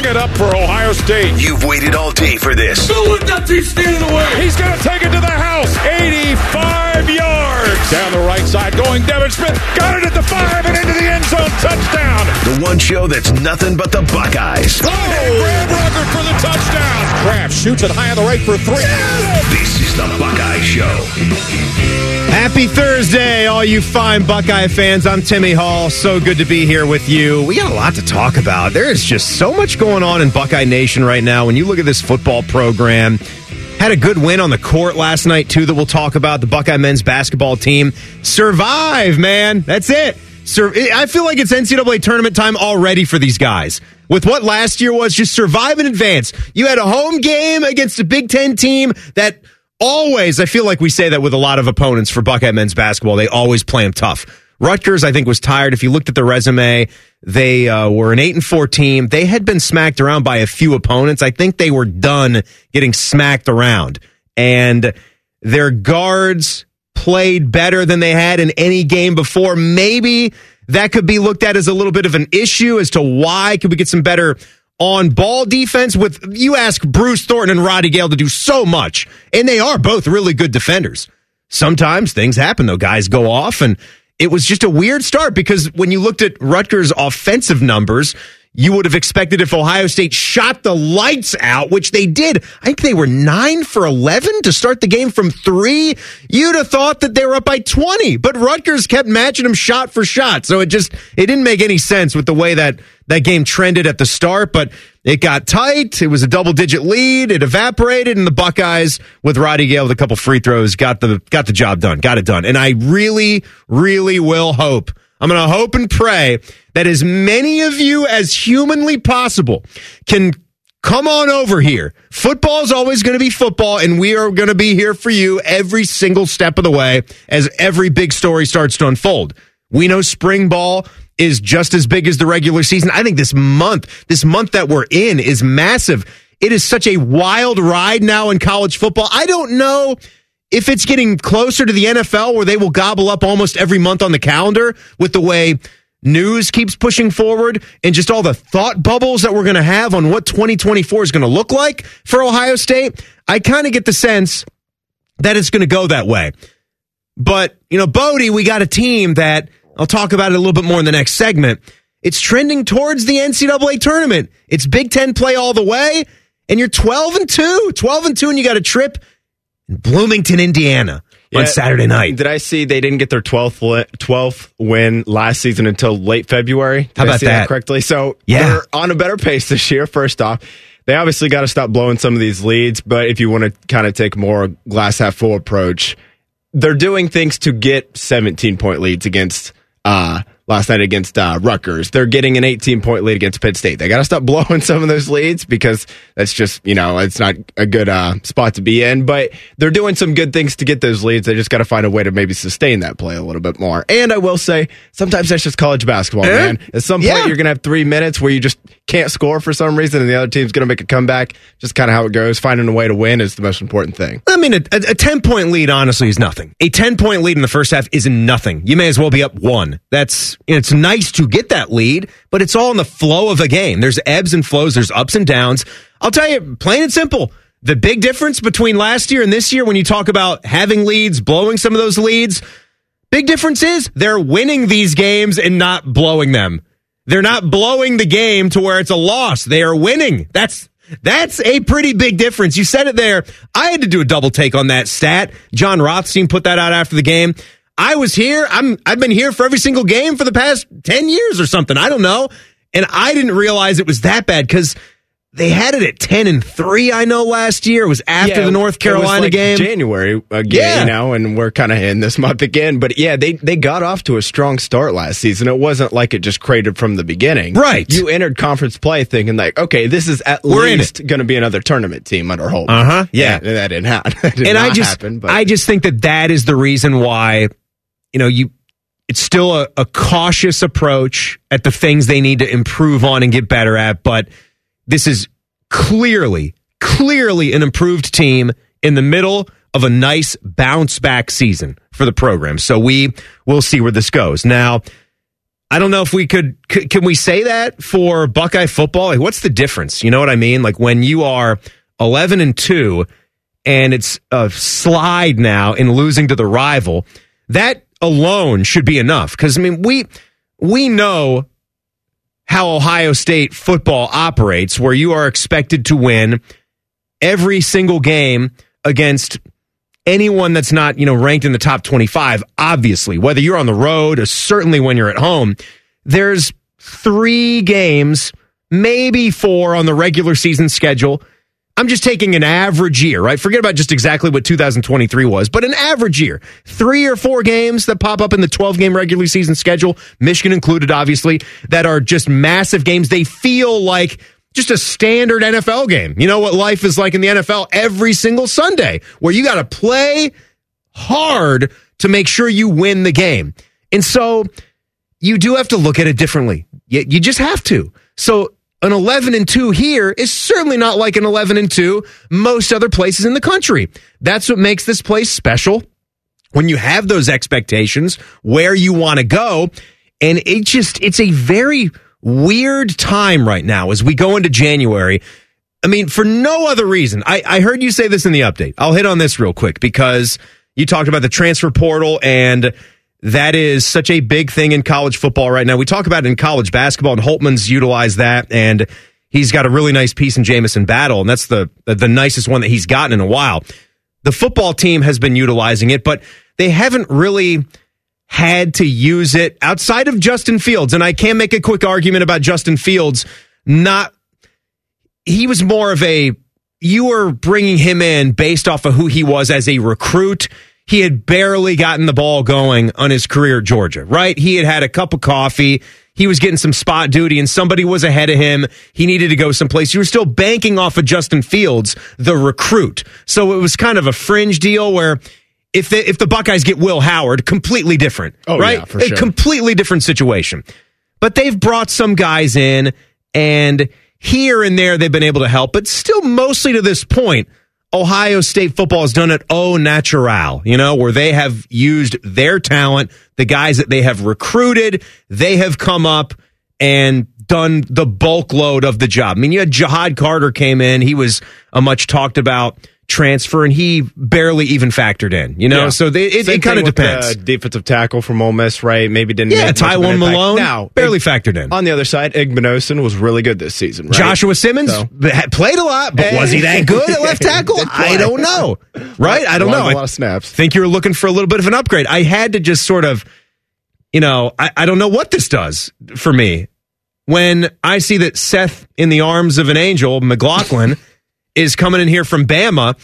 bring it up for Ohio State. You've waited all day for this. Don't let that team stand in the way. He's going to take it to the house. 85 yards. Down the right side going Devin Smith. Got it at the five and into the end zone. Touchdown. The one show that's nothing but the Buckeyes. Oh, Graham Rucker for the touchdown. Kraft shoots it high on the right for three. This is the Buckeye Show. Happy Thursday, all you fine Buckeye fans. I'm Timmy Hall. So good to be here with you. We got a lot to talk about. There is just so much going on in Buckeye Nation right now. When you look at this football program, had a good win on the court last night, too, that we'll talk about. The Buckeye men's basketball team survive, man. That's it. Sur- I feel like it's NCAA tournament time already for these guys. With what last year was just survive in advance. You had a home game against a Big Ten team that always, I feel like we say that with a lot of opponents for Buckeye men's basketball. They always play them tough. Rutgers, I think, was tired. If you looked at the resume, they uh, were an eight and four team. They had been smacked around by a few opponents. I think they were done getting smacked around, and their guards played better than they had in any game before. Maybe that could be looked at as a little bit of an issue as to why could we get some better on ball defense with you ask Bruce Thornton and Roddy Gayle to do so much, and they are both really good defenders. Sometimes things happen though. Guys go off and it was just a weird start because when you looked at Rutgers' offensive numbers, you would have expected if Ohio State shot the lights out, which they did. I think they were nine for 11 to start the game from three. You'd have thought that they were up by 20, but Rutgers kept matching them shot for shot. So it just, it didn't make any sense with the way that that game trended at the start, but it got tight. It was a double digit lead. It evaporated and the Buckeyes with Roddy Gayle with a couple free throws got the, got the job done, got it done. And I really, really will hope I'm going to hope and pray that as many of you as humanly possible can come on over here. Football is always going to be football, and we are going to be here for you every single step of the way as every big story starts to unfold. We know spring ball is just as big as the regular season. I think this month, this month that we're in is massive. It is such a wild ride now in college football. I don't know if it's getting closer to the NFL where they will gobble up almost every month on the calendar with the way news keeps pushing forward and just all the thought bubbles that we're going to have on what 2024 is going to look like for Ohio State, I kind of get the sense that it's going to go that way. But, you know, Bodie, we got a team that I'll talk about it a little bit more in the next segment. It's trending towards the NCAA tournament. It's Big Ten play all the way, and you're 12 and 2. 12 and 2, and you got a trip in Bloomington, Indiana on Saturday night. Did I see they didn't get their 12th, li- 12th win last season until late February? Did How I about see that? correctly? So Yeah. they're on a better pace this year, first off. They obviously got to stop blowing some of these leads, but if you want to kind of take more glass half full approach, they're doing things to get 17 point leads against uh last night against uh, Rutgers. They're getting an 18 point lead against Pitt State. They got to stop blowing some of those leads because that's just, you know, it's not a good uh, spot to be in. But they're doing some good things to get those leads. They just got to find a way to maybe sustain that play a little bit more. And I will say, sometimes that's just college basketball, Eh? man. At some point, Yeah. you're going to have three minutes where you just can't score for some reason and the other team's going to make a comeback. Just kind of how it goes. Finding a way to win is the most important thing. I mean, a, a 10 point lead, honestly, is nothing. A 10 point lead in the first half is nothing. You may as well be up one. That's, it's nice to get that lead, but it's all in the flow of a game. There's ebbs and flows, there's ups and downs. I'll tell you, plain and simple, the big difference between last year and this year when you talk about having leads, blowing some of those leads, big difference is they're winning these games and not blowing them. They're not blowing the game to where it's a loss. They are winning. That's that's a pretty big difference. You said it there. I had to do a double take on that stat. Jon Rothstein put that out after the game. I was here. I'm I've been here for every single game for the past 10 years or something. I don't know. And I didn't realize it was that bad cuz they had it at 10 and 3 I know last year. It was after Yeah, the North it was Carolina like game. January again, Yeah. you know, and we're kind of in this month again. But yeah, they they got off to a strong start last season. It wasn't like it just cratered from the beginning. Right. You entered conference play thinking like, okay, this is at We're least going to be another tournament team under Holt. Uh-huh. Yeah. And that didn't happen. Did and I just, happen, but I just think that that is the reason why, you know, you, it's still a, a cautious approach at the things they need to improve on and get better at. But this is clearly, clearly an improved team in the middle of a nice bounce back season for the program. So we will see where this goes. Now, I don't know if we could, c- can we say that for Buckeye football? Like, what's the difference? You know what I mean? Like when you are 11 and 2 and it's a slide now in losing to the rival, that alone should be enough. Cause I mean, we, we know how Ohio State football operates, where you are expected to win every single game against anyone that's not, you know, ranked in the top 25, obviously, whether you're on the road or certainly when you're at home, there's three games, maybe four on the regular season schedule. I'm just taking an average year, right? Forget about just exactly what 2023 was, but an average year. Three or four games that pop up in the 12 game regular season schedule, Michigan included, obviously, that are just massive games. They feel like just a standard NFL game. You know what life is like in the NFL every single Sunday, where you got to play hard to make sure you win the game. And so you do have to look at it differently. You, you just have to. So an 11 and 2 here is certainly not like an 11 and 2 most other places in the country. That's what makes this place special. When you have those expectations where you want to go, and it just, it's a very weird time right now as we go into January. I mean, for no other reason. I, I heard you say this in the update. I'll hit on this real quick because you talked about the transfer portal and that is such a big thing in college football right now. We talk about it in college basketball and Holtmann's utilized that and he's got a really nice piece in Jamison Battle and that's the the nicest one that he's gotten in a while. The football team has been utilizing it, but they haven't really had to use it outside of Justin Fields. And I can make a quick argument about Justin Fields. Not, he was more of a, you were bringing him in based off of who he was as a recruit. He had barely gotten the ball going on his career at Georgia, right? He had had a cup of coffee. He was getting some spot duty and somebody was ahead of him. He needed to go someplace. You were still banking off of Justin Fields, the recruit. So it was kind of a fringe deal where if the, if the Buckeyes get Will Howard, completely different, Oh, right? yeah, for a sure. completely different situation. But they've brought some guys in, and here and there they've been able to help. But still, mostly to this point, Ohio State football has done it au natural, you know, where they have used their talent, the guys that they have recruited, they have come up and done the bulk load of the job. I mean, you had Jihad Carter came in, he was a much talked about transfer and he barely even factored in, you know, Yeah. so they, it, it kind of uh, depends. The defensive tackle from Ole Miss, right? Maybe didn't. yeah, make much of an Tywone impact. Malone Now, barely factored in. On the other side, Igbinosun was really good this season. Right? Joshua Simmons So- played a lot, but was he that good at left tackle? I don't know. Right? I don't know. a I lot of snaps. think you were looking for a little bit of an upgrade. I had to just sort of, you know, I, I don't know what this does for me. When I see that Seth in the arms of an angel, McLaughlin, is coming in here from Bama.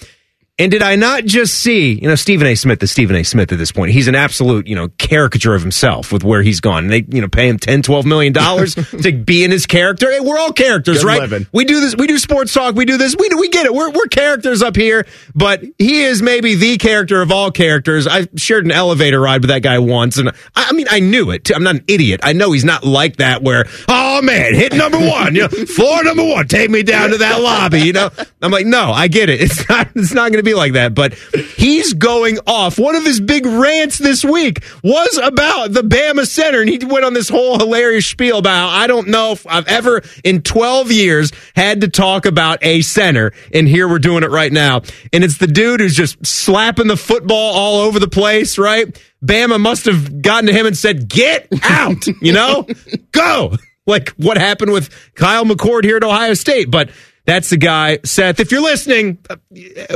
And did I not just see, you know, Stephen A. Smith is Stephen A. Smith at this point. He's an absolute, you know, caricature of himself with where he's gone. And they, you know, pay him 10, 12 million dollars to be in his character. Hey, we're all characters, Good right? living. We do this, we do sports talk, we do this, we we get it. We're we're characters up here, but he is maybe the character of all characters. I shared an elevator ride with that guy once, and I, I mean, I knew it. Too. I'm not an idiot. I know he's not like that. Where, oh man, hit number one, you know, floor number one, take me down to that lobby. You know, I'm like, no, I get it. It's not. It's not going to be like that. But he's going off. One of his big rants this week was about the Bama Center, and he went on this whole hilarious spiel about I don't know if I've ever in 12 years had to talk about a center, and here we're doing it right now. And it's the dude who's just slapping the football all over the place, right? Bama must have gotten to him and said, "Get out!" You know, go. Like what happened with Kyle McCord here at Ohio State, but. That's the guy, Seth. If you're listening, uh,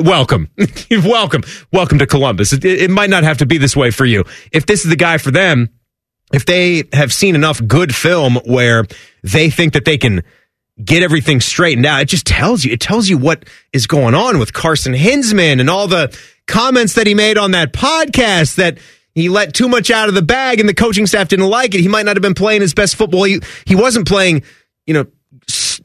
welcome. welcome. Welcome to Columbus. It, it might not have to be this way for you. If this is the guy for them, if they have seen enough good film where they think that they can get everything straightened out, it just tells you, it tells you what is going on with Carson Hinzman and all the comments that he made on that podcast that he let too much out of the bag and the coaching staff didn't like it. He might not have been playing his best football. He, he wasn't playing, you know,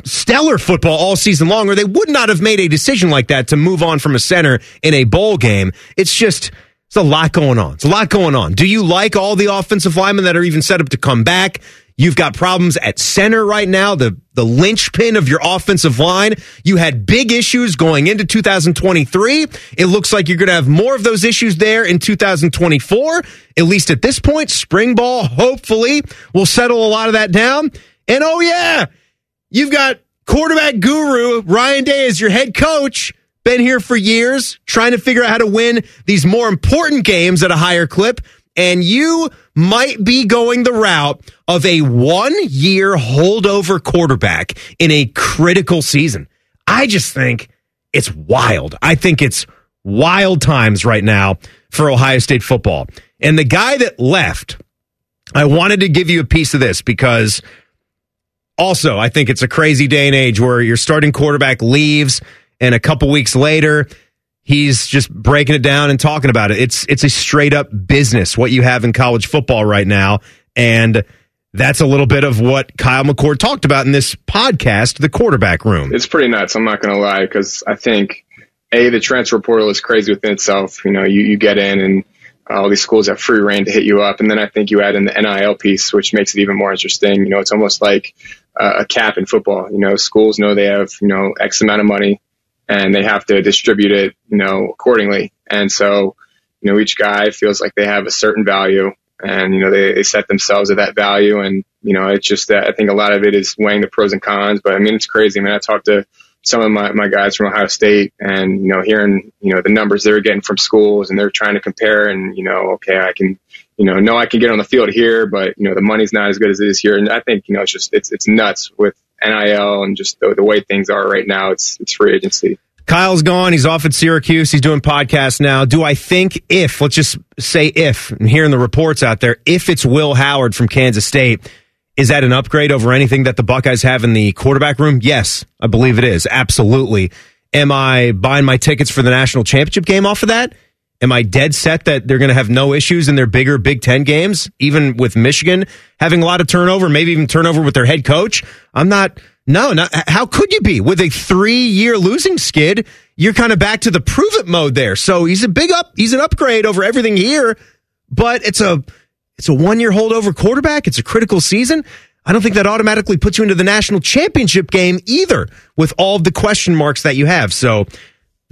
stellar football all season long, or they would not have made a decision like that to move on from a center in a bowl game. It's just, it's a lot going on. It's a lot going on. Do you like all the offensive linemen that are even set up to come back? You've got problems at center right now, the, the linchpin of your offensive line. You had big issues going into 2023. It looks like you're going to have more of those issues there in 2024. At least at this point, spring ball hopefully will settle a lot of that down. And oh yeah, you've got quarterback guru Ryan Day as your head coach. Been here for years, trying to figure out how to win these more important games at a higher clip. And you might be going the route of a one year holdover quarterback in a critical season. I just think it's wild. I think it's wild times right now for Ohio State football. And the guy that left, I wanted to give you a piece of this because also I think it's a crazy day and age where your starting quarterback leaves and a couple weeks later he's just breaking it down and talking about it. It's it's a straight up business what you have in college football right now and that's a little bit of what Kyle McCord talked about in this podcast, The Quarterback Room. It's pretty nuts. I'm not going to lie because I think a the transfer portal is crazy within itself. You know, you you get in and uh, all these schools have free reign to hit you up, and then I think you add in the NIL piece, which makes it even more interesting. You know, it's almost like a cap in football. You know, schools know they have you know X amount of money, and they have to distribute it you know accordingly. And so, you know, each guy feels like they have a certain value, and you know they, they set themselves at that value and you know it's just that i think a lot of it is weighing the pros and cons but i mean it's crazy I mean, i talked to some of my, my guys from ohio state and you know hearing you know the numbers they're getting from schools and they're trying to compare and you know okay i can you know no, i can get on the field here but you know the money's not as good as it is here and i think you know it's just it's it's nuts with nil and just the, the way things are right now it's it's free agency Kyle's gone. He's off at Syracuse. He's doing podcasts now. Do I think if, let's just say if, and hearing the reports out there, if it's Will Howard from Kansas State, is that an upgrade over anything that the Buckeyes have in the quarterback room? Yes, I believe it is. Absolutely. Am I buying my tickets for the national championship game off of that? Am I dead set that they're going to have no issues in their bigger Big Ten games, even with Michigan having a lot of turnover, maybe even turnover with their head coach? I'm not no, not, how could you be with a three year losing skid? You're kind of back to the prove it mode there. So he's a big up, he's an upgrade over everything here, but it's a, it's a one year holdover quarterback. It's a critical season. I don't think that automatically puts you into the national championship game either with all the question marks that you have. So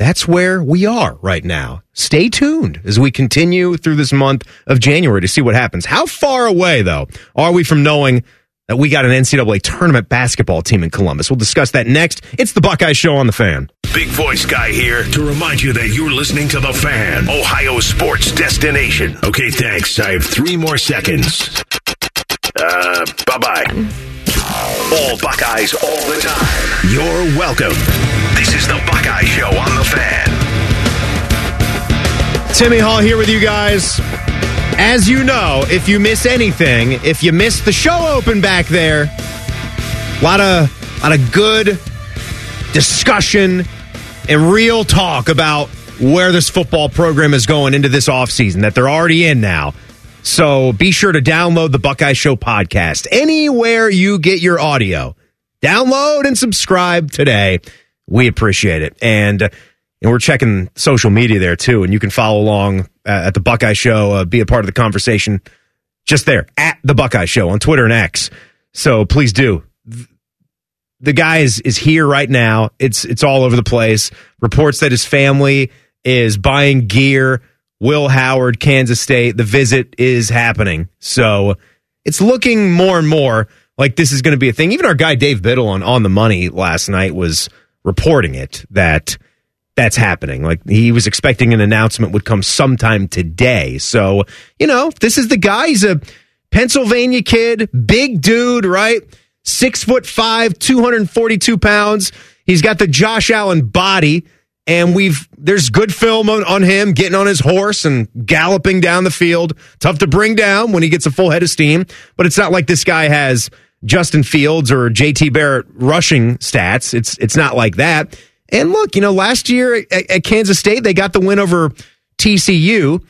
that's where we are right now. Stay tuned as we continue through this month of January to see what happens. How far away though are we from knowing that we got an NCAA tournament basketball team in Columbus. We'll discuss that next. It's the Buckeye Show on the Fan. Big voice guy here to remind you that you're listening to the Fan, Ohio sports destination. Okay, thanks. I have three more seconds. Uh, bye bye. All Buckeyes all the time. You're welcome. This is the Buckeye Show on the Fan. Timmy Hall here with you guys. As you know, if you miss anything, if you miss the show open back there, a lot of lot of good discussion and real talk about where this football program is going into this offseason that they're already in now. So be sure to download the Buckeye Show podcast anywhere you get your audio. Download and subscribe today. We appreciate it. And and we're checking social media there too, and you can follow along uh, at the Buckeye Show, uh, be a part of the conversation just there at the Buckeye Show on Twitter and X. So please do. The guy is is here right now. It's it's all over the place. Reports that his family is buying gear. Will Howard, Kansas State. The visit is happening. So it's looking more and more like this is going to be a thing. Even our guy Dave Biddle on on the money last night was reporting it that that's happening. Like he was expecting an announcement would come sometime today. So, you know, this is the guy. He's a Pennsylvania kid, big dude, right? Six foot five, 242 pounds. He's got the Josh Allen body. And we've, there's good film on, on him getting on his horse and galloping down the field. Tough to bring down when he gets a full head of steam. But it's not like this guy has Justin Fields or JT Barrett rushing stats. It's, it's not like that. And look, you know, last year at, at Kansas State, they got the win over TCU.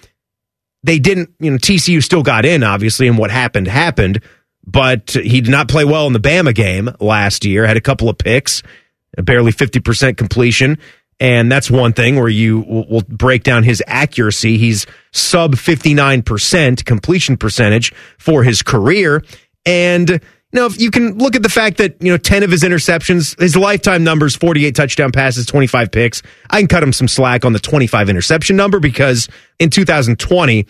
They didn't, you know, TCU still got in, obviously, and what happened happened. But he did not play well in the Bama game last year. Had a couple of picks, barely 50% completion. And that's one thing where you will break down his accuracy. He's sub 59% completion percentage for his career. And you know, if you can look at the fact that you know ten of his interceptions, his lifetime numbers, forty-eight touchdown passes, twenty-five picks. I can cut him some slack on the twenty-five interception number because in 2020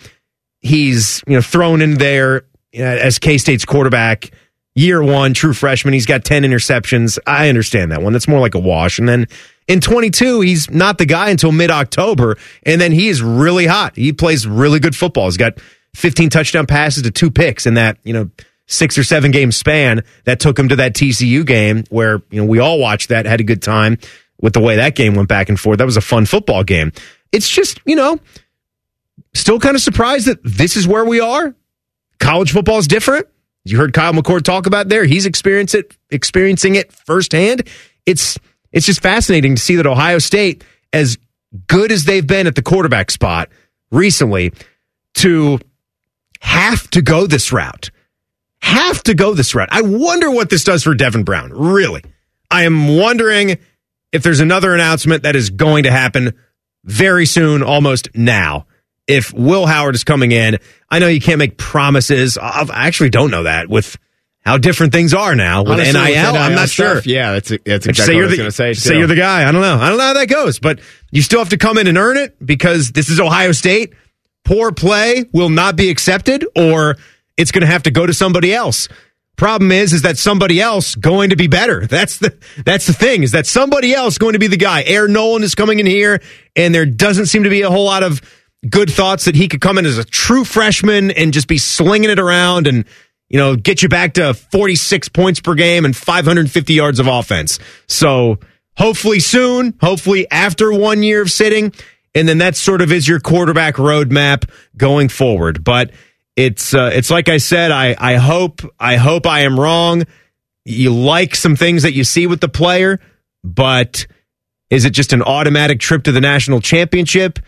he's you know thrown in there as K State's quarterback. Year one, true freshman. He's got 10 interceptions. I understand that one. That's more like a wash. And then in 22, he's not the guy until mid October. And then he is really hot. He plays really good football. He's got 15 touchdown passes to two picks in that, you know, six or seven game span that took him to that TCU game where, you know, we all watched that, had a good time with the way that game went back and forth. That was a fun football game. It's just, you know, still kind of surprised that this is where we are. College football is different. You heard Kyle McCord talk about there. He's experienced it, experiencing it firsthand. It's it's just fascinating to see that Ohio State, as good as they've been at the quarterback spot recently, to have to go this route. Have to go this route. I wonder what this does for Devin Brown. Really. I am wondering if there's another announcement that is going to happen very soon, almost now if Will Howard is coming in. I know you can't make promises. I actually don't know that with how different things are now with Honestly, NIL. with I'm not stuff, sure. Yeah, that's that's exactly what I was going to say. Say too. you're the guy. I don't know. I don't know how that goes, but you still have to come in and earn it because this is Ohio State. Poor play will not be accepted, or it's going to have to go to somebody else. Problem is, is that somebody else going to be better. That's the that's the thing. Is that somebody else going to be the guy? Air Noland is coming in here, and there doesn't seem to be a whole lot of good thoughts that he could come in as a true freshman and just be slinging it around and you know get you back to 46 points per game and 550 yards of offense. So hopefully soon, hopefully after one year of sitting, and then that sort of is your quarterback roadmap going forward. But it's uh, it's like I said, I I hope I hope I am wrong. You like some things that you see with the player, but is it just an automatic trip to the national championship?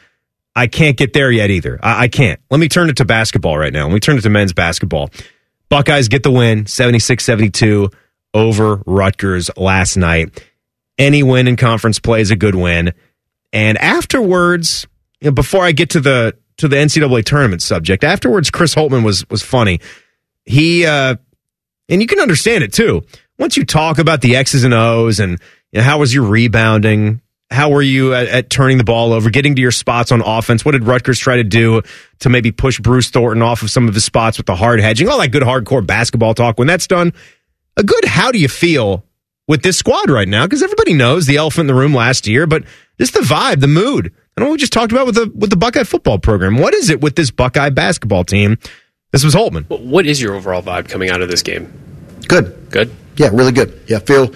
I can't get there yet either. I, I can't. Let me turn it to basketball right now. Let me turn it to men's basketball. Buckeyes get the win 76 72 over Rutgers last night. Any win in conference play is a good win. And afterwards, you know, before I get to the to the NCAA tournament subject, afterwards, Chris Holtmann was was funny. He uh, and you can understand it too. Once you talk about the X's and O's and you know, how was your rebounding, how were you at, at turning the ball over, getting to your spots on offense? What did Rutgers try to do to maybe push Bruce Thornton off of some of his spots with the hard hedging? All that good hardcore basketball talk. When that's done, a good how do you feel with this squad right now? Because everybody knows the elephant in the room last year, but just the vibe, the mood. And what we just talked about with the with the Buckeye football program. What is it with this Buckeye basketball team? This was Holtmann. What is your overall vibe coming out of this game? Good. Good. Yeah, really good. Yeah, feel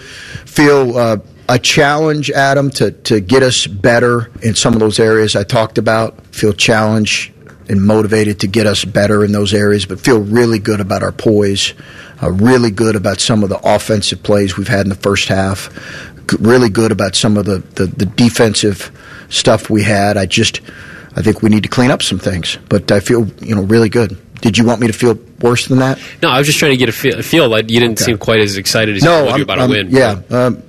feel uh, a challenge, Adam, to to get us better in some of those areas I talked about. Feel challenged and motivated to get us better in those areas, but feel really good about our poise. Uh, really good about some of the offensive plays we've had in the first half. Really good about some of the, the, the defensive stuff we had. I just, I think we need to clean up some things, but I feel you know really good. Did you want me to feel worse than that? No, I was just trying to get a feel. A feel like you didn't seem quite as excited as you no, would I'm, about I'm- a win. Yeah, um,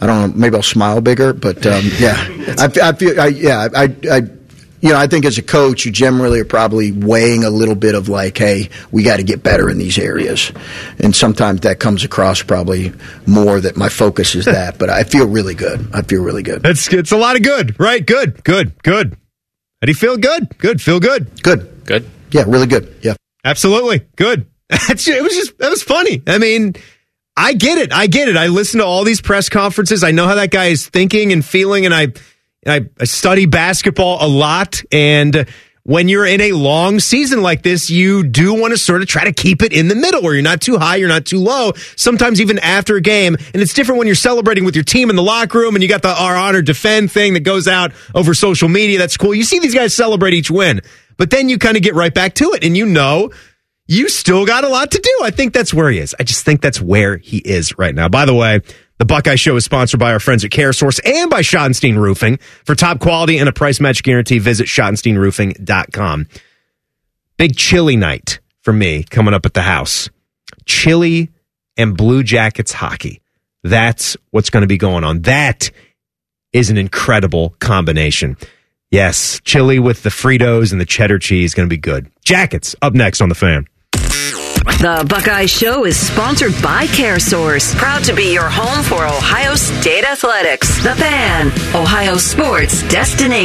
I don't know. Maybe I'll smile bigger, but um, yeah, I, I feel. I, yeah, I, I, you know, I think as a coach, you generally are probably weighing a little bit of like, hey, we got to get better in these areas, and sometimes that comes across probably more that my focus is that. But I feel really good. I feel really good. It's it's a lot of good, right? Good, good, good. How do you feel? Good, good. Feel good. Good. Good. Yeah, really good. Yeah. Absolutely good. It was just that was funny. I mean, I get it. I get it. I listen to all these press conferences. I know how that guy is thinking and feeling, and I I, I study basketball a lot. And when you're in a long season like this, you do want to sort of try to keep it in the middle where you're not too high, you're not too low. Sometimes even after a game, and it's different when you're celebrating with your team in the locker room and you got the our honor defend thing that goes out over social media. That's cool. You see these guys celebrate each win, but then you kind of get right back to it, and you know you still got a lot to do. I think that's where he is. I just think that's where he is right now. By the way, the Buckeye Show is sponsored by our friends at CareSource and by Schottenstein Roofing. For top quality and a price match guarantee, visit SchottensteinRoofing.com. Big chilly night for me coming up at the house. Chili and Blue Jackets hockey. That's what's going to be going on. That is an incredible combination. Yes, chili with the Fritos and the cheddar cheese going to be good. Jackets up next on the fan. The Buckeye Show is sponsored by CareSource, proud to be your home for Ohio State athletics. The Fan, Ohio sports destination.